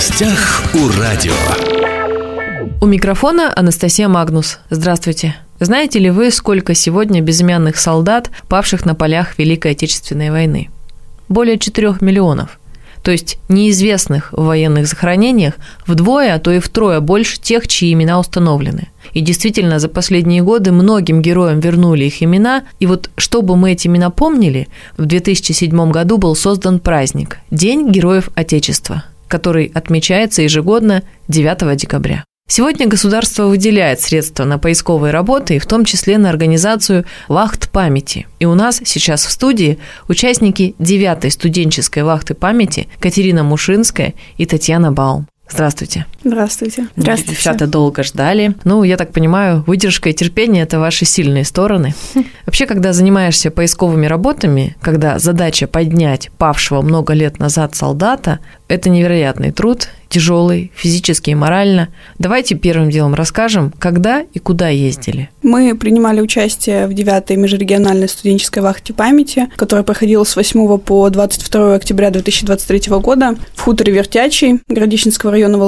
гостях у радио. У микрофона Анастасия Магнус. Здравствуйте. Знаете ли вы, сколько сегодня безымянных солдат, павших на полях Великой Отечественной войны? Более 4 миллионов. То есть неизвестных в военных захоронениях вдвое, а то и втрое больше тех, чьи имена установлены. И действительно, за последние годы многим героям вернули их имена. И вот чтобы мы эти имена помнили, в 2007 году был создан праздник – День Героев Отечества, который отмечается ежегодно 9 декабря. Сегодня государство выделяет средства на поисковые работы, в том числе на организацию вахт памяти. И у нас сейчас в студии участники 9 студенческой вахты памяти Катерина Мушинская и Татьяна Баум. Здравствуйте. Здравствуйте. Здравствуйте. Девчата долго ждали. Ну, я так понимаю, выдержка и терпение – это ваши сильные стороны. Вообще, когда занимаешься поисковыми работами, когда задача поднять павшего много лет назад солдата, это невероятный труд, тяжелый, физически и морально. Давайте первым делом расскажем, когда и куда ездили. Мы принимали участие в 9-й межрегиональной студенческой вахте памяти, которая проходила с 8 по 22 октября 2023 года в хуторе Вертячий Городищенского района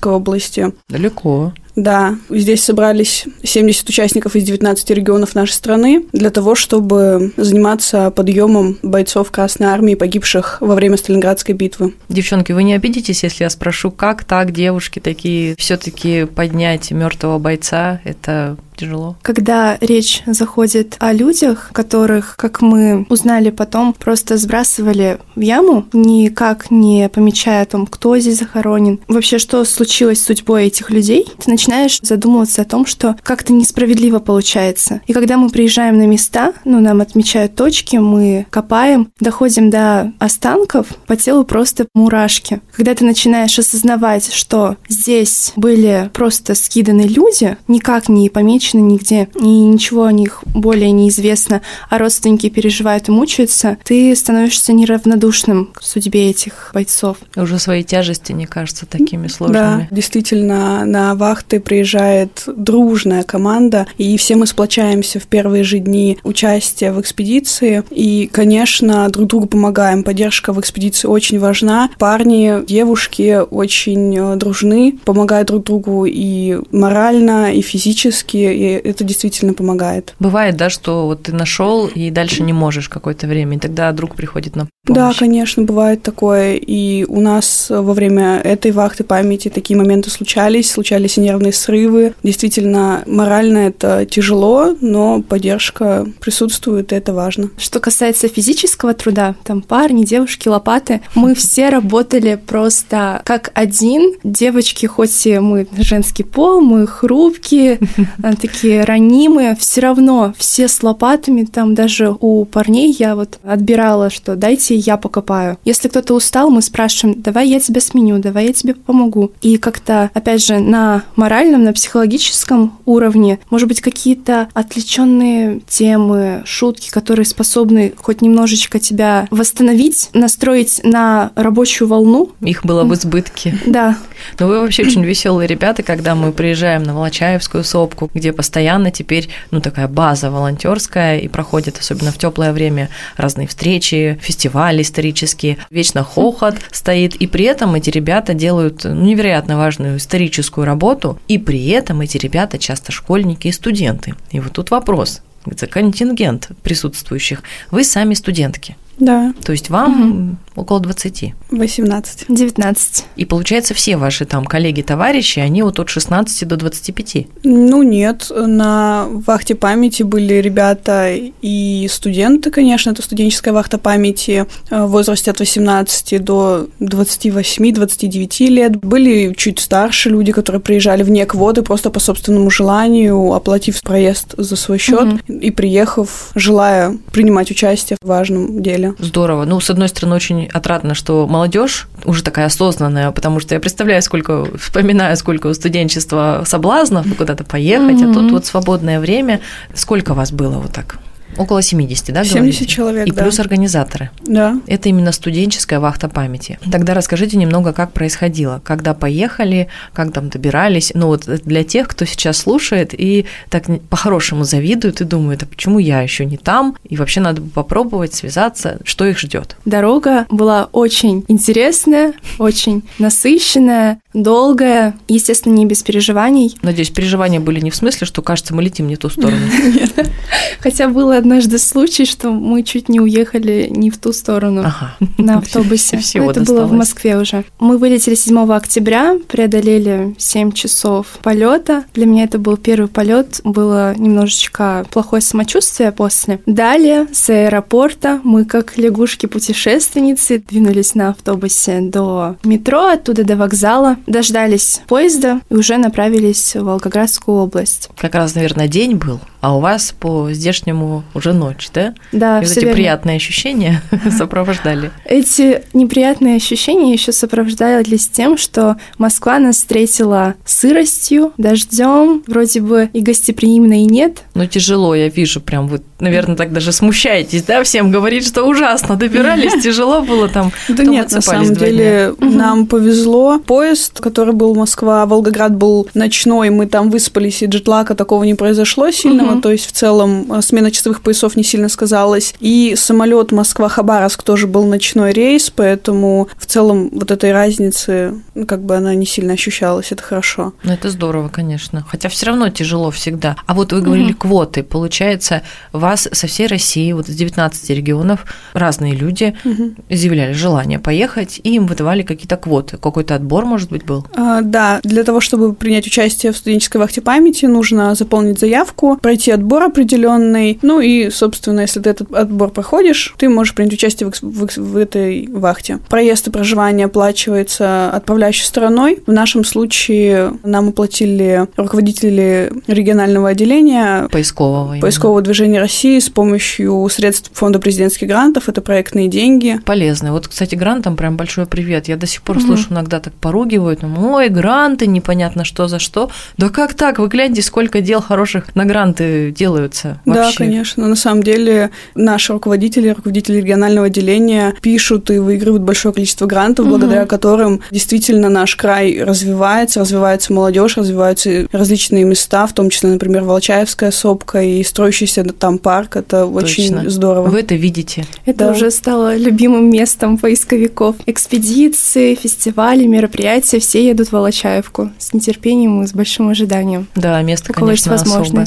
Волгоградской области. Далеко. Да, здесь собрались 70 участников из 19 регионов нашей страны для того, чтобы заниматься подъемом бойцов Красной Армии, погибших во время Сталинградской битвы. Девчонки, вы не обидитесь, если я спрошу, как так девушки такие все-таки поднять мертвого бойца? Это тяжело. Когда речь заходит о людях, которых, как мы узнали потом, просто сбрасывали в яму, никак не помечая о том, кто здесь захоронен, вообще что случилось с судьбой этих людей, ты начинаешь задумываться о том, что как-то несправедливо получается. И когда мы приезжаем на места, ну, нам отмечают точки, мы копаем, доходим до останков, по телу просто мурашки. Когда ты начинаешь осознавать, что здесь были просто скиданы люди, никак не помечены женщины нигде, и ничего о них более неизвестно, а родственники переживают и мучаются, ты становишься неравнодушным к судьбе этих бойцов. Уже свои тяжести не кажутся такими сложными. Да, действительно, на вахты приезжает дружная команда, и все мы сплочаемся в первые же дни участия в экспедиции, и, конечно, друг другу помогаем. Поддержка в экспедиции очень важна. Парни, девушки очень э, дружны, помогают друг другу и морально, и физически, и это действительно помогает. Бывает, да, что вот ты нашел и дальше не можешь какое-то время, и тогда друг приходит на помощь. Да, конечно, бывает такое. И у нас во время этой вахты памяти такие моменты случались, случались и нервные срывы. Действительно, морально это тяжело, но поддержка присутствует, и это важно. Что касается физического труда, там парни, девушки, лопаты, мы все работали просто как один. Девочки, хоть и мы женский пол, мы хрупкие, такие ранимые, все равно все с лопатами, там даже у парней я вот отбирала, что дайте я покопаю. Если кто-то устал, мы спрашиваем, давай я тебя сменю, давай я тебе помогу. И как-то, опять же, на моральном, на психологическом уровне, может быть, какие-то отвлеченные темы, шутки, которые способны хоть немножечко тебя восстановить, настроить на рабочую волну. Их было в избытке. Да. Но вы вообще очень веселые ребята, когда мы приезжаем на Волочаевскую сопку, где постоянно теперь, ну, такая база волонтерская, и проходят, особенно в теплое время, разные встречи, фестивали исторические, вечно хохот стоит, и при этом эти ребята делают ну, невероятно важную историческую работу, и при этом эти ребята часто школьники и студенты. И вот тут вопрос, это контингент присутствующих. Вы сами студентки. Да. То есть вам угу. около 20. 18. 19. И получается, все ваши там коллеги, товарищи, они вот от 16 до 25? Ну, нет. На вахте памяти были ребята и студенты, конечно, это студенческая вахта памяти э, в возрасте от 18 до 28-29 лет. Были чуть старше люди, которые приезжали вне квоты просто по собственному желанию, оплатив проезд за свой счет угу. и приехав, желая принимать участие в важном деле. Здорово. Ну, с одной стороны, очень отрадно, что молодежь уже такая осознанная, потому что я представляю, сколько, вспоминаю, сколько у студенчества соблазнов куда-то поехать, mm-hmm. а тут вот свободное время. Сколько вас было вот так? Около 70, да, 70 говорите? человек, И да. плюс организаторы. Да. Это именно студенческая вахта памяти. Тогда расскажите немного, как происходило, когда поехали, как там добирались. Ну вот для тех, кто сейчас слушает и так по-хорошему завидует и думает, а почему я еще не там? И вообще надо бы попробовать связаться, что их ждет. Дорога была очень интересная, очень насыщенная, долгая, естественно, не без переживаний. Надеюсь, переживания были не в смысле, что кажется, мы летим не ту сторону. Хотя был однажды случай, что мы чуть не уехали не в ту сторону. На автобусе. Это было в. Москве уже. Мы вылетели 7 октября, преодолели 7 часов полета. Для меня это был первый полет, было немножечко плохое самочувствие после. Далее с аэропорта мы, как лягушки-путешественницы, двинулись на автобусе до метро, оттуда до вокзала, дождались поезда и уже направились в Волгоградскую область. Как раз, наверное, день был, а у вас по здешнему уже ночь, да? Да, И вот эти верно. приятные ощущения сопровождали. Эти неприятные ощущения еще сопровождались тем, что Москва нас встретила сыростью, дождем, вроде бы и гостеприимно, и нет. Ну, тяжело, я вижу, прям вы, наверное, так даже смущаетесь, да, всем говорить, что ужасно, добирались, тяжело было там. Да нет, на самом деле нам повезло. Поезд, который был Москва, Волгоград был ночной, мы там выспались, и джетлака такого не произошло сильного, Мгм. то есть в целом э, смена часовых поясов не сильно сказалась. И самолет Москва-Хабаровск тоже был ночной рейс, поэтому в целом вот этой разницы, ну, как бы она не сильно ощущалась, это хорошо. Ну, это здорово, конечно. Хотя все равно тяжело всегда. А вот вы говорили Мгм. квоты. Получается, вас со всей России, вот из 19 регионов, разные люди изъявляли желание поехать, и им выдавали какие-то квоты. Какой-то отбор, может быть, был? А, Да, для того, чтобы принять участие в студенческой вахте памяти, нужно заполнить заявку, пройти отбор определенный. Ну и, собственно, если ты этот отбор проходишь, ты можешь принять участие в, в в этой вахте. Проезд и проживание оплачивается отправляющей стороной. В нашем случае нам оплатили руководители регионального отделения Поискового. именно. поискового движения России с помощью средств фонда президентских грантов. Это проектные деньги. Полезные. Вот, кстати, грантам прям большой привет. Я до сих пор Мгм. слышу, иногда так поругивают. ну, Ой, гранты, непонятно что за что. Да как так? Вы гляньте, сколько дел хороших на гранты делаются. Да, Вообще. конечно. На самом деле наши руководители, руководители регионального отделения пишут и выигрывают большое количество грантов, Мгм. благодаря которым действительно наш край развивается, развивается молодежь, развиваются различные места, в том числе, например, Волчаевская сопка и строящийся там парк. Это очень Точно. здорово. Вы это видите. Это Да. уже стало любимым местом поисковиков. Экспедиции, фестивали, мероприятия, все едут в Волочаевку с нетерпением и с большим ожиданием. Да, место, У конечно, особое.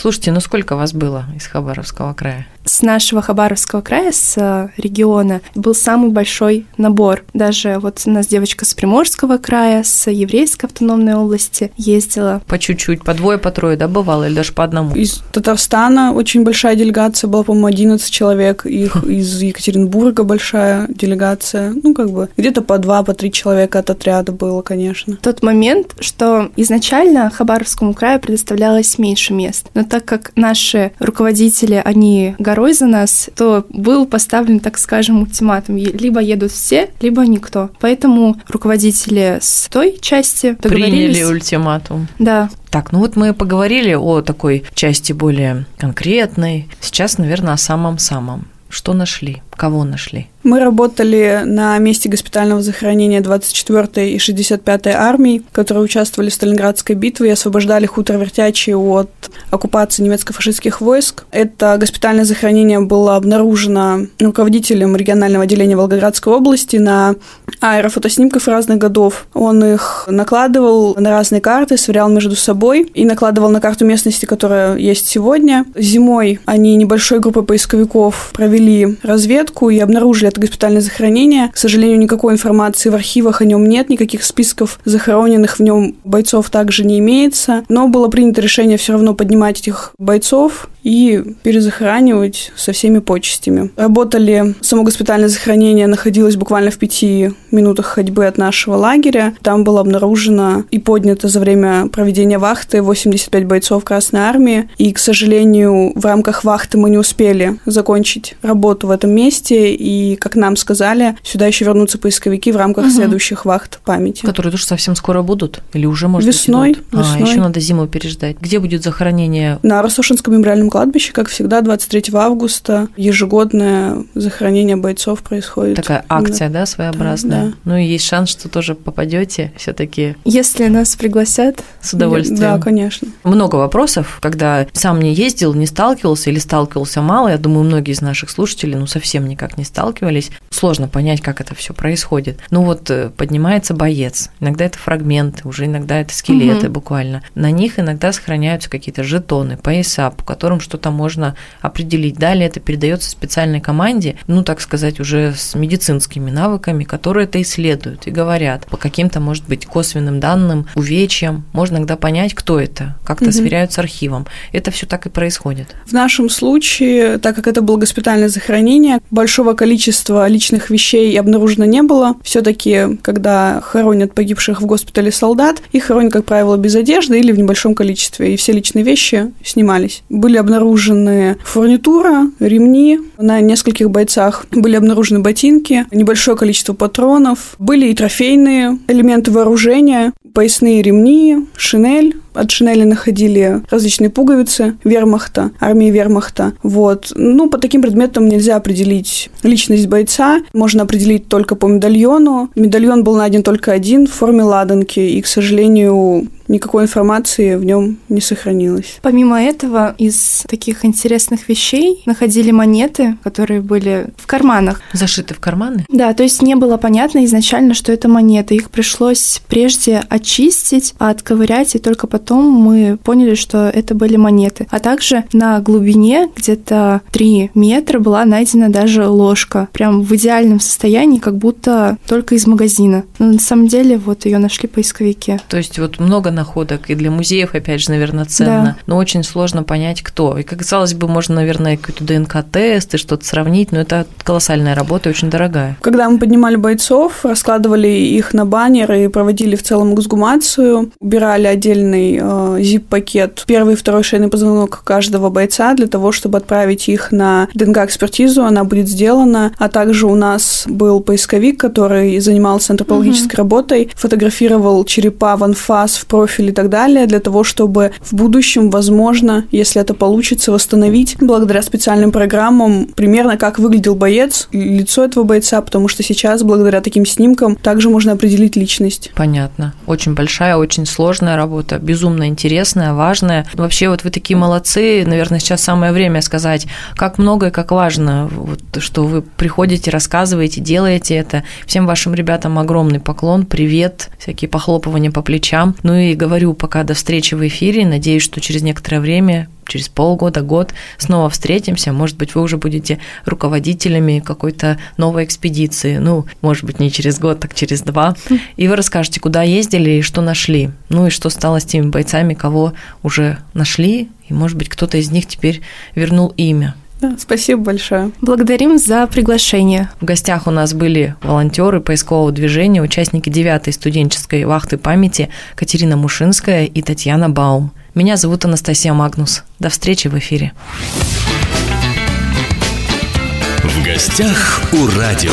Слушайте, ну сколько вас было из Хабаровского края? С нашего Хабаровского края, с э, региона, был самый большой набор. Даже вот у нас девочка с Приморского края, с Еврейской автономной области ездила. По чуть-чуть, по двое, по трое, да, бывало, или даже по одному? Из Татарстана очень большая делегация была, по-моему, 11 человек. Их из Екатеринбурга большая делегация. Ну, как бы, где-то по два, по три человека от отряда было, конечно. Тот момент, что изначально Хабаровскому краю предоставлялось меньше мест. Но так как наши руководители, они горой за нас, то был поставлен, так скажем, ультиматум. Либо едут все, либо никто. Поэтому руководители с той части договорились. Приняли ультиматум. Да, Так, ну вот мы поговорили о такой части более конкретной. Сейчас, наверное, о самом-самом. Что нашли? Кого нашли? Мы работали на месте госпитального захоронения 24-й и 65-й армии, которые участвовали в Сталинградской битве и освобождали хутор Вертячий от оккупации немецко-фашистских войск. Это госпитальное захоронение было обнаружено руководителем регионального отделения Волгоградской области на аэрофотоснимках разных годов. Он их накладывал на разные карты, сверял между собой и накладывал на карту местности, которая есть сегодня. Зимой они небольшой группой поисковиков провели разведку и обнаружили это госпитальное захоронение. К сожалению, никакой информации в архивах о нем нет, никаких списков захороненных в нем бойцов также не имеется. Но было принято решение все равно поднимать этих бойцов и перезахоранивать со всеми почестями. Работали, само госпитальное захоронение находилось буквально в пяти минутах ходьбы от нашего лагеря. Там было обнаружено и поднято за время проведения вахты 85 бойцов Красной Армии. И, к сожалению, в рамках вахты мы не успели закончить работу в этом месте, месте, и, как нам сказали, сюда еще вернутся поисковики в рамках угу. следующих вахт памяти. Которые тоже совсем скоро будут? Или уже, может весной, быть, идут? Весной. А, еще надо зиму переждать. Где будет захоронение? На Росошинском мемориальном кладбище, как всегда, 23 августа ежегодное захоронение бойцов происходит. Такая акция, да, своеобразная? Да. Ну и есть шанс, что тоже попадете все-таки. Если нас пригласят. С удовольствием. Да, конечно. Много вопросов, когда сам не ездил, не сталкивался или сталкивался мало. Я думаю, многие из наших слушателей ну совсем никак не сталкивались. Сложно понять, как это все происходит. Ну вот э, поднимается боец. Иногда это фрагменты, уже иногда это скелеты угу. буквально. На них иногда сохраняются какие-то жетоны, пояса, по которым что-то можно определить. Далее это передается специальной команде, ну так сказать, уже с медицинскими навыками, которые это исследуют и говорят по каким-то, может быть, косвенным данным, увечьям. Можно иногда понять, кто это, как-то угу. сверяют с архивом. Это все так и происходит. В нашем случае, так как это было госпитальное захоронение, большого количества личных вещей обнаружено не было. Все-таки, когда хоронят погибших в госпитале солдат, их хоронят, как правило, без одежды или в небольшом количестве, и все личные вещи снимались. Были обнаружены фурнитура, ремни, на нескольких бойцах были обнаружены ботинки, небольшое количество патронов, были и трофейные элементы вооружения, поясные ремни, шинель, от шинели находили различные пуговицы вермахта, армии вермахта. Вот. Ну, по таким предметам нельзя определить личность бойца. Можно определить только по медальону. Медальон был найден только один в форме ладанки, и, к сожалению, никакой информации в нем не сохранилось. Помимо этого, из таких интересных вещей находили монеты, которые были в карманах. Зашиты в карманы? Да, то есть не было понятно изначально, что это монеты. Их пришлось прежде очистить, отковырять, и только потом мы поняли, что это были монеты. А также на глубине где-то 3 метра была найдена даже ложка. Прям в идеальном состоянии, как будто только из магазина. Но на самом деле вот ее нашли поисковики. То есть вот много находок и для музеев, опять же, наверное, ценно. Да. Но очень сложно понять, кто. И, как казалось бы, можно, наверное, какой-то ДНК-тест и что-то сравнить, но это колоссальная работа и очень дорогая. Когда мы поднимали бойцов, раскладывали их на баннеры и проводили в целом эксгумацию, убирали отдельный э, zip-пакет, первый и второй шейный позвонок каждого бойца для того, чтобы отправить их на ДНК-экспертизу, она будет сделана. А также у нас был поисковик, который занимался антропологической угу. работой, фотографировал черепа в анфас, в профиль и так далее, для того, чтобы в будущем, возможно, если это получится, восстановить благодаря специальным программам примерно как выглядел боец, лицо этого бойца, потому что сейчас, благодаря таким снимкам, также можно определить личность. Понятно. Очень большая, очень сложная работа, безумно интересная, важная. Вообще вот вы такие молодцы, наверное, сейчас самое время сказать, как много и как важно, вот, что вы приходите, рассказываете, делаете это. Всем вашим ребятам огромный поклон, привет, всякие похлопывания по плечам. Ну и говорю пока до встречи в эфире, надеюсь, что через некоторое время через полгода, год снова встретимся. Может быть, вы уже будете руководителями какой-то новой экспедиции. Ну, может быть, не через год, так через два. И вы расскажете, куда ездили и что нашли. Ну и что стало с теми бойцами, кого уже нашли. И, может быть, кто-то из них теперь вернул имя. Да, спасибо большое. Благодарим за приглашение. В гостях у нас были волонтеры поискового движения, участники 9 студенческой вахты памяти Катерина Мушинская и Татьяна Баум. Меня зовут Анастасия Магнус. До встречи в эфире. В гостях у радио.